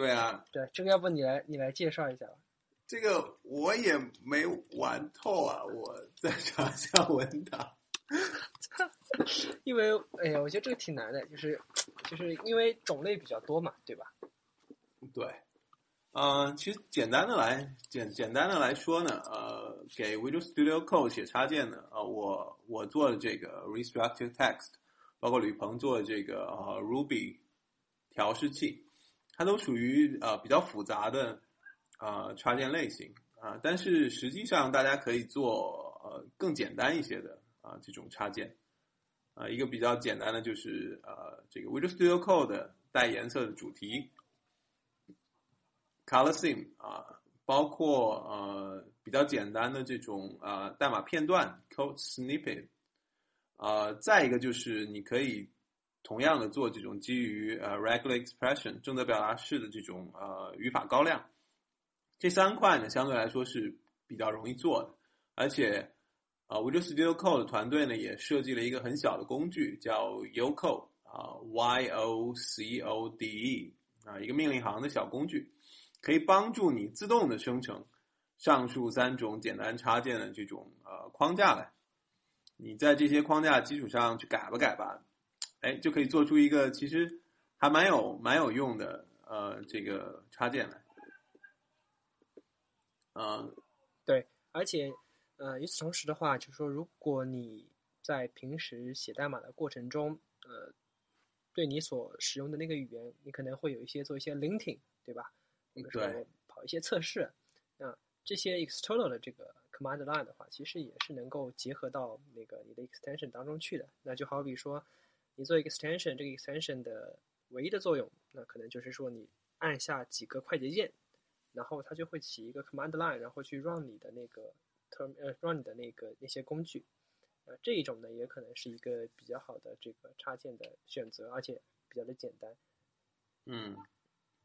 对啊，对，这个要不你来你来介绍一下吧。这个我也没玩透啊，我再查一下文档。因为哎呀，我觉得这个挺难的，就是就是因为种类比较多嘛，对吧？对，呃，其实简单的来简简单的来说呢，呃，给 Visual Studio Code 写插件呢，呃，我我做的这个 Restructured Text，包括吕鹏做的这个呃 Ruby 调试器，它都属于呃比较复杂的呃插件类型啊、但是实际上大家可以做呃更简单一些的啊、这种插件。啊、一个比较简单的就是呃，这个 Visual Studio Code 带颜色的主题，color theme 啊，包括呃比较简单的这种呃代码片段 code snippet，呃，再一个就是你可以同样的做这种基于呃 regular expression 正则表达式的这种呃语法高亮，这三块呢相对来说是比较容易做的，而且呃 Visual Studio Code 团队呢也设计了一个很小的工具叫 Yocode 啊 Y O C O D E 啊一个命令行的小工具。可以帮助你自动的生成上述三种简单插件的这种呃框架来。你在这些框架基础上去改吧改吧，哎，就可以做出一个其实还蛮有蛮有用的呃这个插件来。嗯、对，而且呃，与此同时的话，就是说，如果你在平时写代码的过程中，呃，对你所使用的那个语言，你可能会有一些做一些 linting，对吧？对说跑一些测试，那这些 external 的这个 command line 的话，其实也是能够结合到那个你的 extension 当中去的。那就好比说，你做 extension，这个 extension 的唯一的作用，那可能就是说你按下几个快捷键，然后它就会起一个 command line，然后去 run 你的那个 term 呃 run 你的那个那些工具。呃，这一种呢，也可能是一个比较好的这个插件的选择，而且比较的简单。嗯，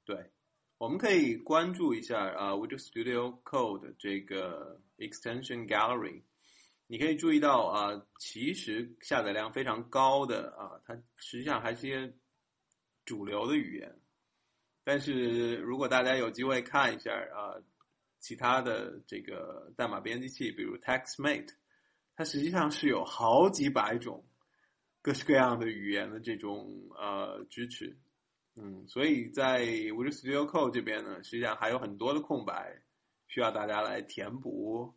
对，我们可以关注一下啊、呃、，Visual Studio Code 这个 Extension Gallery，你可以注意到啊、其实下载量非常高的啊、它实际上还是些主流的语言。但是如果大家有机会看一下啊、其他的这个代码编辑器，比如 TextMate，它实际上是有好几百种各式各样的语言的这种呃支持。嗯，所以在 Visual Studio Code 这边呢，实际上还有很多的空白需要大家来填补，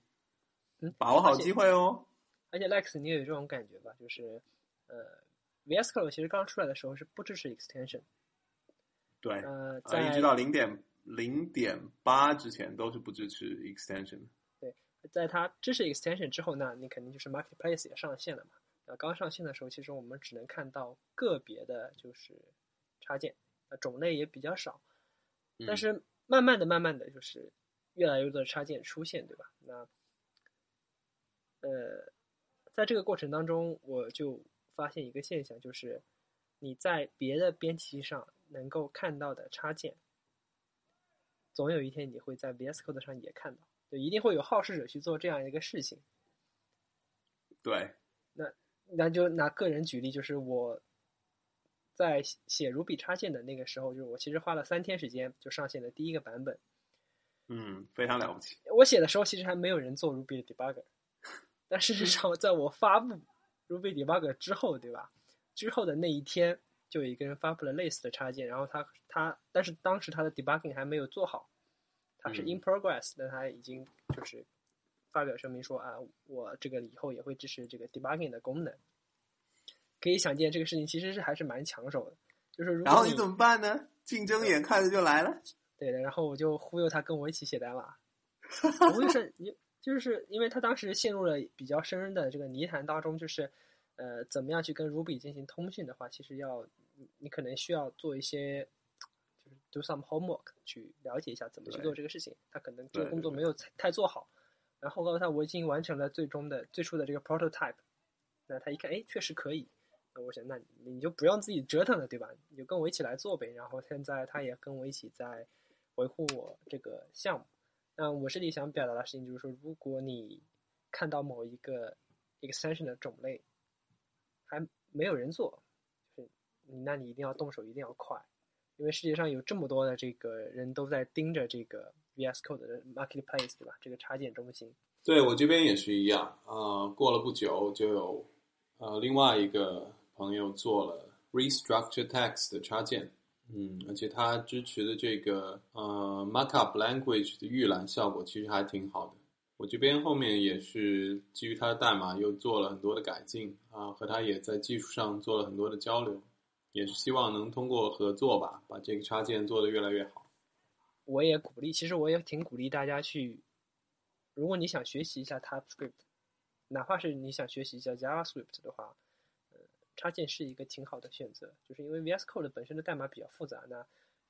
嗯，把握好机会哦。而且 Lex，你也有这种感觉吧？就是，呃，VS Code 其实刚出来的时候是不支持 extension，对，呃，呃，在一直到零点零点八之前都是不支持 extension 对。在它支持 extension 之后呢，你肯定就是 marketplace 也上线了嘛。那刚上线的时候，其实我们只能看到个别的就是插件，那，种类也比较少。但嗯是慢慢的、慢慢的就是越来越多的插件出现，对吧？那呃，在这个过程当中，我就发现一个现象，就是你在别的编辑器上能够看到的插件，总有一天你会在 VS Code 上也看到，就一定会有好事者去做这样一个事情。对，那那就拿个人举例，就是我在写写 Ruby 插件的那个时候，就是我其实花了三天时间就上线了第一个版本。嗯，非常了不起。我写的时候其实还没有人做 Ruby 的 debugger，但事实上在我发布 Ruby debugger 之后，对吧？之后的那一天，就有一个人发布了类似的插件，然后他他，但是当时他的 debugging 还没有做好，他是嗯 in progress，但他已经就是发表声明说啊，我这个以后也会支持这个 debugging 的功能。可以想见，这个事情其实是还是蛮抢手的。就是如果然后你怎么办呢？竞争眼看着就来了。对的，然后我就忽悠他跟我一起写代码。我就是你，就是因为他当时陷入了比较深的这个泥潭当中，就是呃，怎么样去跟 Ruby 进行通讯的话，其实要你你可能需要做一些，就是 do some homework 去了解一下怎么去做这个事情。他可能这个工作没有太太做好，然后告诉他我已经完成了最终的最初的这个 prototype，那他一看，哎，确实可以。那我想，那你就不用自己折腾了，对吧？你就跟我一起来做呗。然后现在他也跟我一起在维护我这个项目。那我这里想表达的事情就是说，如果你看到某一个 extension 的种类还没有人做，就是你那你一定要动手，一定要快，因为世界上有这么多的这个人都在盯着这个 VS Code 的 marketplace，对吧？这个插件中心。对我这边也是一样啊。过了不久，就有呃另外一个朋友做了 restructure text 的插件。嗯，而且它支持的这个呃 markup language 的预览效果其实还挺好的。我这边后面也是基于它的代码又做了很多的改进啊，和它也在技术上做了很多的交流，也是希望能通过合作吧，把这个插件做得越来越好。我也鼓励，其实我也挺鼓励大家去，如果你想学习一下 TypeScript，哪怕是你想学习一下 JavaScript 的话。插件是一个挺好的选择，就是因为 VS Code 本身的代码比较复杂，那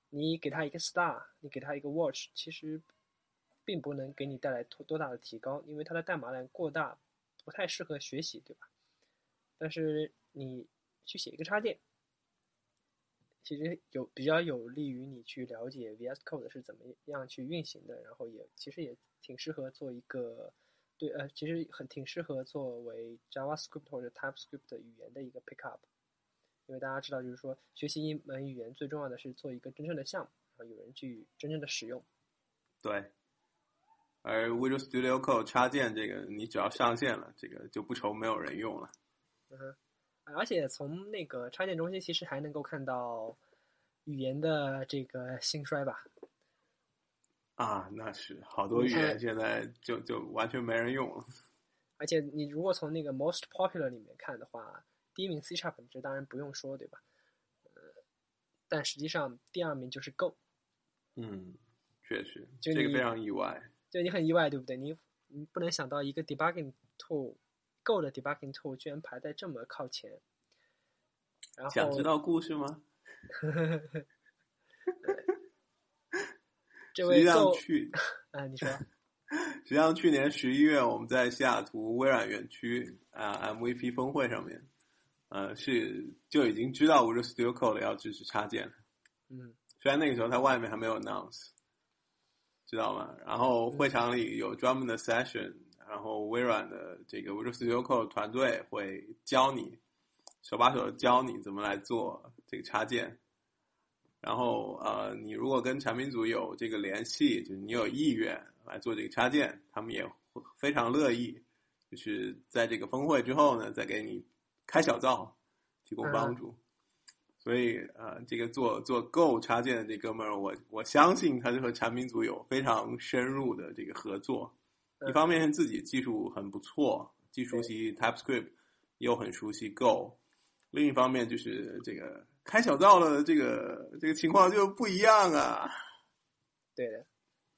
你给它一个 star，你给它一个 watch，其实并不能给你带来多多大的提高，因为它的代码量过大，不太适合学习，对吧？但是你去写一个插件，其实有比较有利于你去了解 VS Code 是怎么样去运行的，然后也其实也挺适合做一个。对，呃，其实很挺适合作为 JavaScript 或者 TypeScript 语言的一个 pickup，因为大家知道，就是说学习一门语言最重要的是做一个真正的项目，然后有人去真正的使用。对，而 Visual Studio Code 插件这个，你只要上线了，这个就不愁没有人用了。嗯哼，而且从那个插件中心，其实还能够看到语言的这个兴衰吧。啊，那是好多语言现在就就完全没人用了。而且你如果从那个 most popular 里面看的话，第一名 C Sharp 这当然不用说，对吧？呃，但实际上第二名就是 Go。嗯，确实，这个非常意外。就你很意外，对不对？你你不能想到一个 debugging tool，Go 的 debugging tool 居然排在这么靠前。然后想知道故事吗？实际上去，啊，你说，实际上去年十一月我们在西雅图微软园区啊 MVP 峰会上面，呃，是就已经知道 Visual Studio Code 要支持插件了。嗯，虽然那个时候它外面还没有 announce，知道吗？然后会场里有专门的 session，然后微软的这个 Visual Studio Code 团队会教你，手把手教你怎么来做这个插件。然后呃，你如果跟产品组有这个联系，就是你有意愿来做这个插件，他们也非常乐意，就是在这个峰会之后呢，再给你开小灶，提供帮助。所以呃，这个做做 Go 插件的这哥们儿，我我相信他就和产品组有非常深入的这个合作。一方面是自己技术很不错，既熟悉 TypeScript，又很熟悉 Go；另一方面就是这个。开小灶的，这个这个情况就不一样啊。对的，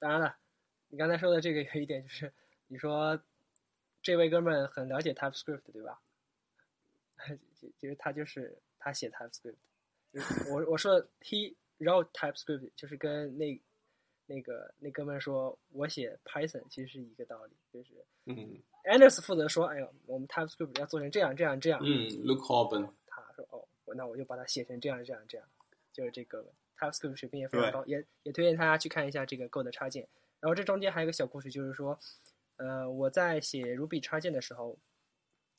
当然了，你刚才说的这个有一点就是，你说这位哥们很了解 TypeScript，对吧？其实他就是他写 TypeScript。我我说 he wrote TypeScript，就是跟那那个那哥们说我写 Python，其实是一个道理，就是嗯，Anders 负责说，哎呦，我们 TypeScript 要做成这样这样这样。嗯，Luke Hoban。那我就把它写成这样这样这样，就是这个 TypeScript 水平也非常高，也也推荐大家去看一下这个 Go 的插件。然后这中间还有个小故事，就是说，呃，我在写 Ruby 插件的时候，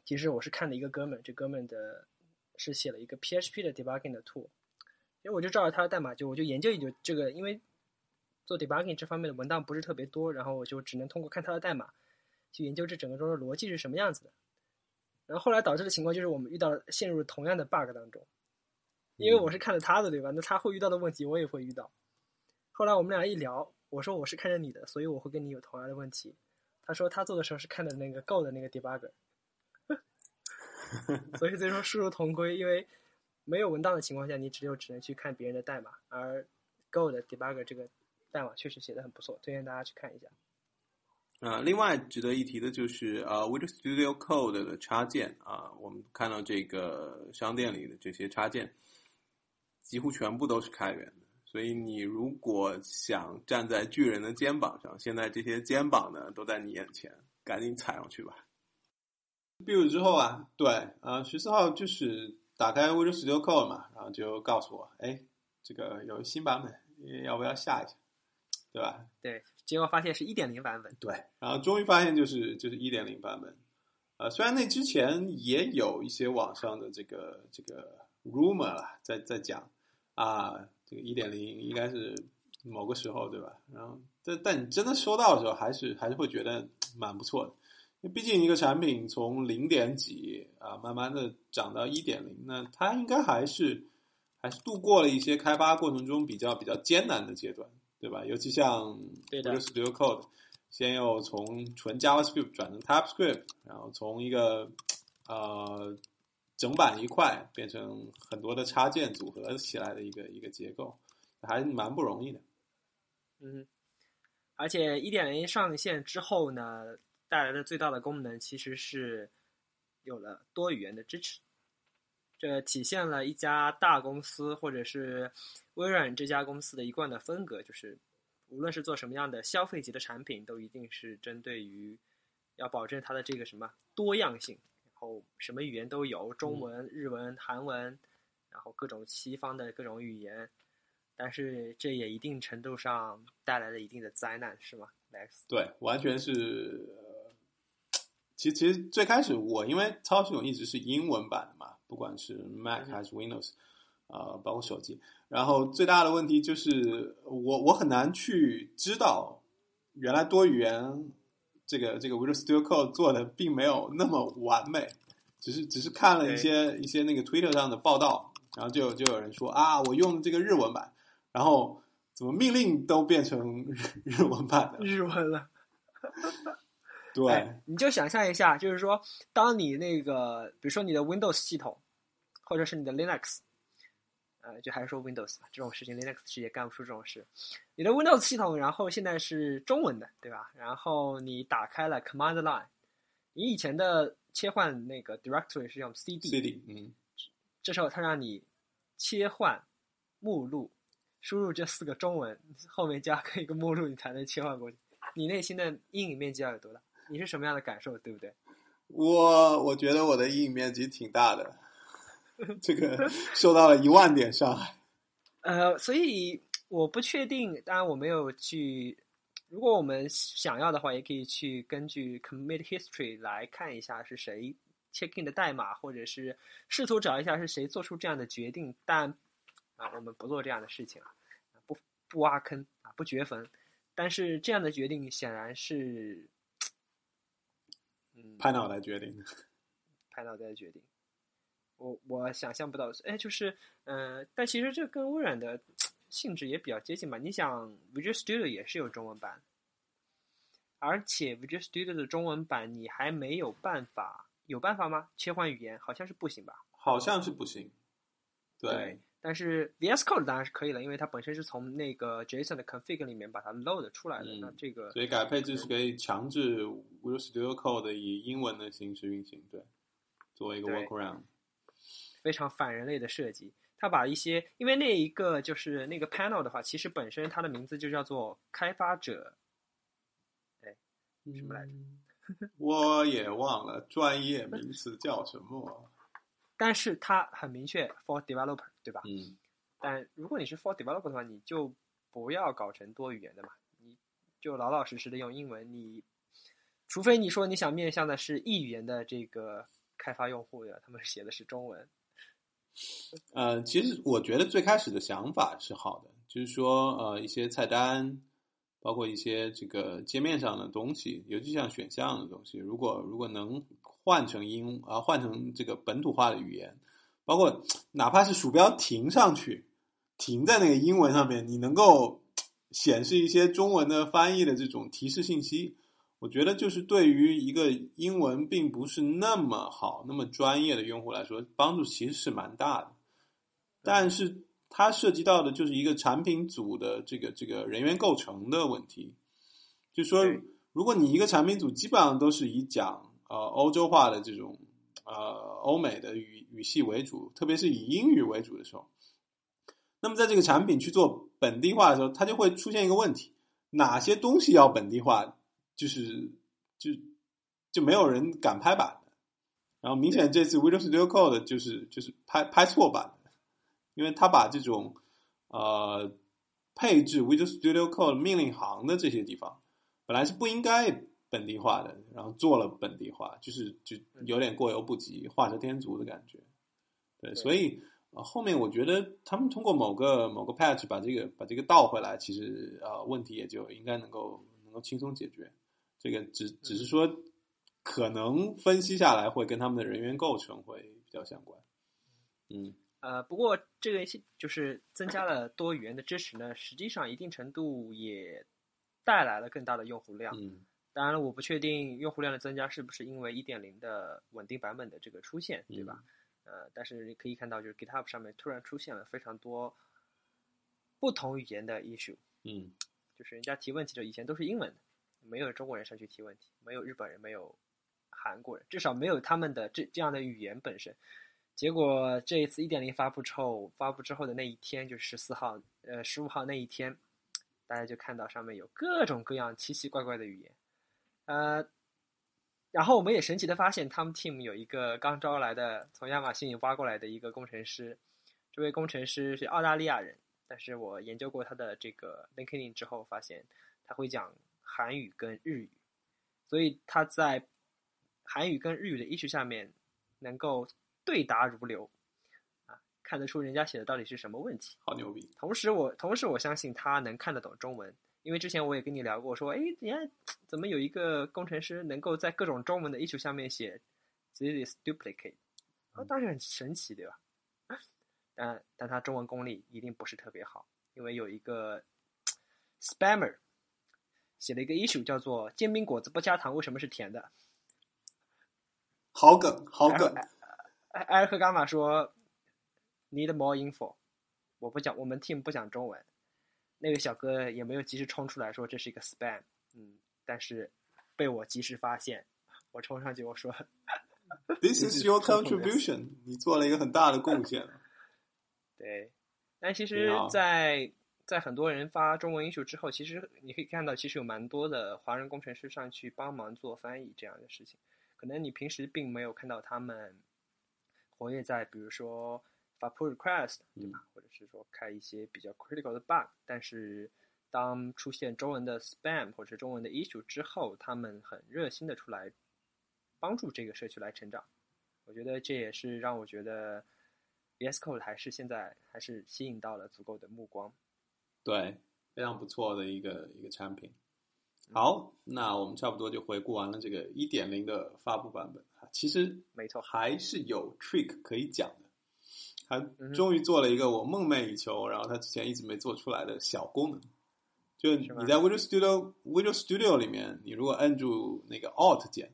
其实我是看了一个哥们，这哥们的是写了一个 PHP 的 debugging 的 tool，因为我就照着他的代码就我就研究研究这个，因为做 debugging 这方面的文档不是特别多，然后我就只能通过看他的代码去研究这整个中的逻辑是什么样子的。然后后来导致的情况就是我们遇到陷入同样的 bug 当中，因为我是看着他的对吧？那他会遇到的问题我也会遇到。后来我们俩一聊，我说我是看着你的，所以我会跟你有同样的问题。他说他做的时候是看的那个 Go 的那个 debugger，所以最终殊途同归。因为没有文档的情况下，你只有只能去看别人的代码，而 Go 的 debugger 这个代码确实写的很不错，推荐大家去看一下。呃，另外值得一提的就是呃，Visual Studio Code 的插件啊，我们看到这个商店里的这些插件，几乎全部都是开源的。所以你如果想站在巨人的肩膀上，现在这些肩膀呢都在你眼前，赶紧踩上去吧。build 之后啊，对，呃，十四号就是打开 Visual Studio Code 嘛，然后就告诉我，哎，这个有新版本，要不要下一下，对吧？对，结果发现是一点零版本。对，然后终于发现就是就是一点零版本。呃，虽然那之前也有一些网上的这个这个 rumor 啦，在在讲啊，这个一点零应该是某个时候，对吧？然后，但但你真的收到的时候，还是还是会觉得蛮不错的。因为毕竟一个产品从零点几啊，慢慢的涨到一点零，那它应该还是还是度过了一些开发过程中比较比较艰难的阶段，对吧？尤其像 Visual Studio Code，先又从纯 JavaScript 转成 TypeScript，然后从一个呃整版一块变成很多的插件组合起来的一个一个结构，还是蛮不容易的。嗯，而且一点零上线之后呢？带来的最大的功能其实是有了多语言的支持，这体现了一家大公司或者是微软这家公司的一贯的风格，就是无论是做什么样的消费级的产品，都一定是针对于要保证它的这个什么多样性，然后什么语言都有，中文、日文、韩文，然后各种西方的各种语言，但是这也一定程度上带来了一定的灾难，是吗？Max？对，完全是。其实，其实最开始我因为操作系统一直是英文版的嘛，不管是 Mac 还是 Windows，啊，包括手机。然后最大的问题就是我我很难去知道，原来多语言这个这个 Visual Studio Code 做的并没有那么完美，只是只是看了一些一些那个 Twitter 上的报道，然后就就有人说啊，我用这个日文版，然后怎么命令都变成日日文版的日文了。对，你就想象一下，就是说，当你那个，比如说你的 Windows 系统，或者是你的 Linux，呃，就还是说 Windows 吧，这种事情 Linux 是也干不出这种事。你的 Windows 系统，然后现在是中文的，对吧？然后你打开了 Command Line，你以前的切换那个 Directory 是用 CD，CD，嗯，这时候它让你切换目录，输入这四个中文，后面加个一个目录，你才能切换过去。你内心的阴影面积要有多大？你是什么样的感受，对不对？我我觉得我的阴影面积挺大的，这个受到了一万点伤害。呃，所以我不确定，当然我没有去。如果我们想要的话，也可以去根据 commit history 来看一下是谁 check in 的代码，或者是试图找一下是谁做出这样的决定。但啊，我们不做这样的事情啊，不不挖坑啊，不掘坟。但是这样的决定显然是。拍脑袋决定的，拍脑袋决定。我我想象不到，哎，就是，嗯，但其实这跟微软的性质也比较接近吧。你想，Visual Studio 也是有中文版，而且 Visual Studio 的中文版你还没有办法，有办法吗？切换语言好像是不行吧？好像是不行，对。但是 VS Code 当然是可以了，因为它本身是从那个 JSON 的 config 里面把它 load 出来的。那这个所以改配置是可以强制 Visual Studio Code 以英文的形式运行，对，作为一个 workaround。非常反人类的设计，它把一些因为那一个就是那个 panel 的话，其实本身它的名字就叫做开发者，哎，什么来着？我也忘了专业名词叫什么。但是它很明确，for developer，对吧？嗯。但如果你是 for developer 的话，你就不要搞成多语言的嘛，你就老老实实的用英文。你除非你说你想面向的是异语言的这个开发用户的，他们写的是中文。呃，其实我觉得最开始的想法是好的，就是说，呃，一些菜单，包括一些这个界面上的东西，尤其像选项的东西，如果如果能。换成英啊，换成这个本土化的语言，包括哪怕是鼠标停上去，停在那个英文上面，你能够显示一些中文的翻译的这种提示信息，我觉得就是对于一个英文并不是那么好、那么专业的用户来说，帮助其实是蛮大的。但是它涉及到的就是一个产品组的这个这个人员构成的问题，就说如果你一个产品组基本上都是以讲。呃，欧洲化的这种呃欧美的语语系为主，特别是以英语为主的时候，那么在这个产品去做本地化的时候，它就会出现一个问题：哪些东西要本地化，就是就就没有人敢拍板的。然后明显这次 Visual Studio Code 就是就是拍拍错版的，因为他把这种呃配置 Visual Studio Code 命令行的这些地方，本来是不应该本地化的，然后做了本地化，就是就有点过犹不及，画蛇添足的感觉。对，所以呃后面我觉得他们通过某个某个 patch 把这个把这个倒回来，其实呃问题也就应该能够能够轻松解决。这个只只是说可能分析下来会跟他们的人员构成会比较相关。嗯呃，不过这个就是增加了多语言的支持呢，实际上一定程度也带来了更大的用户量。嗯当然了，我不确定用户量的增加是不是因为一点零的稳定版本的这个出现，对吧？呃，但是可以看到，就是 GitHub 上面突然出现了非常多不同语言的 issue，嗯就是人家提问题的以前都是英文的，没有中国人上去提问题，没有日本人，没有韩国人，至少没有他们的这这样的语言本身。结果这一次1.0发布之后，发布之后的那一天，就是十四号，呃，十五号那一天，大家就看到上面有各种各样奇奇怪怪的语言，呃，然后我们也神奇的发现，他们 team 有一个刚招来的从亚马逊挖过来的一个工程师，这位工程师是澳大利亚人，但是我研究过他的这个 LinkedIn 之后，发现他会讲韩语跟日语，所以他在韩语跟日语的 issue 下面能够对答如流，啊，看得出人家写的到底是什么问题。好牛逼。同时我，同时我相信他能看得懂中文，因为之前我也跟你聊过，说，哎，你看怎么有一个工程师能够在各种中文的 issue 下面写 this is duplicate，啊，当然很神奇，对吧？但但他中文功力一定不是特别好，因为有一个 spammer 写了一个 issue 叫做煎饼果子不加糖为什么是甜的？好梗，好梗。埃埃尔克伽马说 need more info，我不讲，我们 team 不讲中文。那个小哥也没有及时冲出来说这是一个 spam，嗯，但是被我及时发现，我冲上去我说 This is your contribution，你做了一个很大的贡献。对，但其实在，在很多人发中文 issue 之后，其实你可以看到，其实有蛮多的华人工程师上去帮忙做翻译这样的事情。可能你平时并没有看到他们活跃在，比如说发 pull request，对吧？或者是说开一些比较 critical 的 bug，但是当出现中文的 spam 或者中文的 issue 之后，他们很热心的出来帮助这个社区来成长。我觉得这也是让我觉得 VS Code 还是现在还是吸引到了足够的目光。对，非常不错的一个一个产品。好，那我们差不多就回顾完了这个一点零的发布版本啊。其实没错，还是有 trick 可以讲的。他嗯终于做了一个我梦寐以求，然后他之前一直没做出来的小功能。就你在 Visual Studio Visual Studio 里面，你如果摁住那个 Alt 键，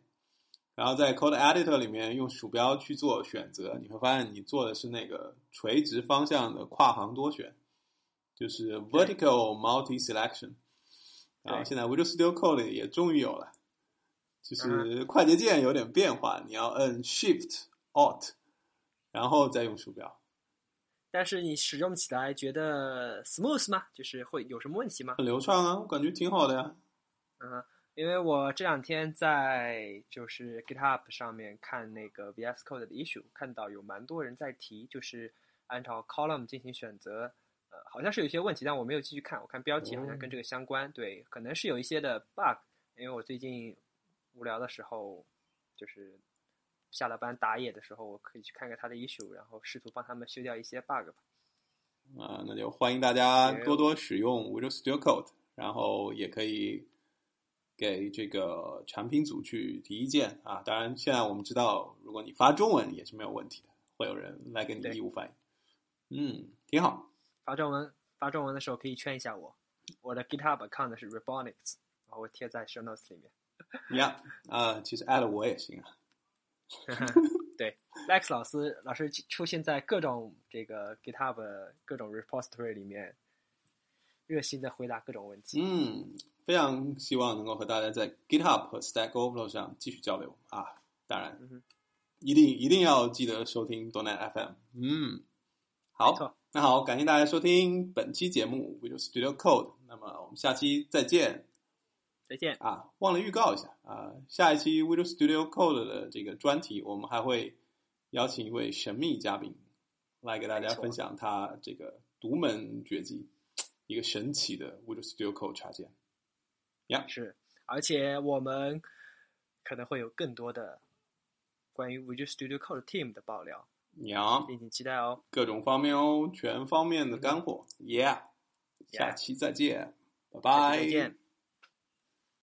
然后在 Code Editor 里面用鼠标去做选择，你会发现你做的是那个垂直方向的跨行多选，就是 Vertical Multi Selection。然后现在 Visual Studio Code 也终于有了，就是快捷键有点变化，你要摁 Shift Alt，然后再用鼠标。但是你使用起来觉得 smooth 吗？就是会有什么问题吗？很流畅啊，我感觉挺好的呀。嗯，因为我这两天在就是 GitHub 上面看那个 VS Code 的 issue，看到有蛮多人在提，就是按照 column 进行选择。呃，好像是有一些问题，但我没有继续看。我看标题好像跟这个相关，对，可能是有一些的 bug。因为我最近无聊的时候，就是下了班打野的时候，我可以去看看他的 issue，然后试图帮他们修掉一些 bug 吧。啊，那就欢迎大家多多使用 Visual Studio Code，然后也可以给这个产品组去提意见啊。当然，现在我们知道，如果你发中文也是没有问题的，会有人来给你义务翻译。嗯，挺好。发中文发中文的时候可以圈一下我，我的 GitHub account 是 Rebonics，然后我贴在 Show Notes 里面。呀，啊，其实艾了我也行啊。对，Lex 老师老师出现在各种这个 GitHub 各种 repository 里面，热心的回答各种问题。嗯，非常希望能够和大家在 GitHub 和 Stack Overflow 上继续交流啊！当然，嗯、一定一定要记得收听 Donet FM。嗯，好。那好，感谢大家收听本期节目 Visual Studio Code。那么我们下期再见，再见。啊，忘了预告一下啊，下一期 Visual Studio Code 的这个专题，我们还会邀请一位神秘嘉宾来给大家分享他这个独门绝技，一个神奇的 Visual Studio Code 插件。呀是，而且我们可能会有更多的关于 Visual Studio Code Team 的爆料，呀，敬请期待哦。各种方面哦，全方面的干货，Yeah，下期再见，拜拜，再见。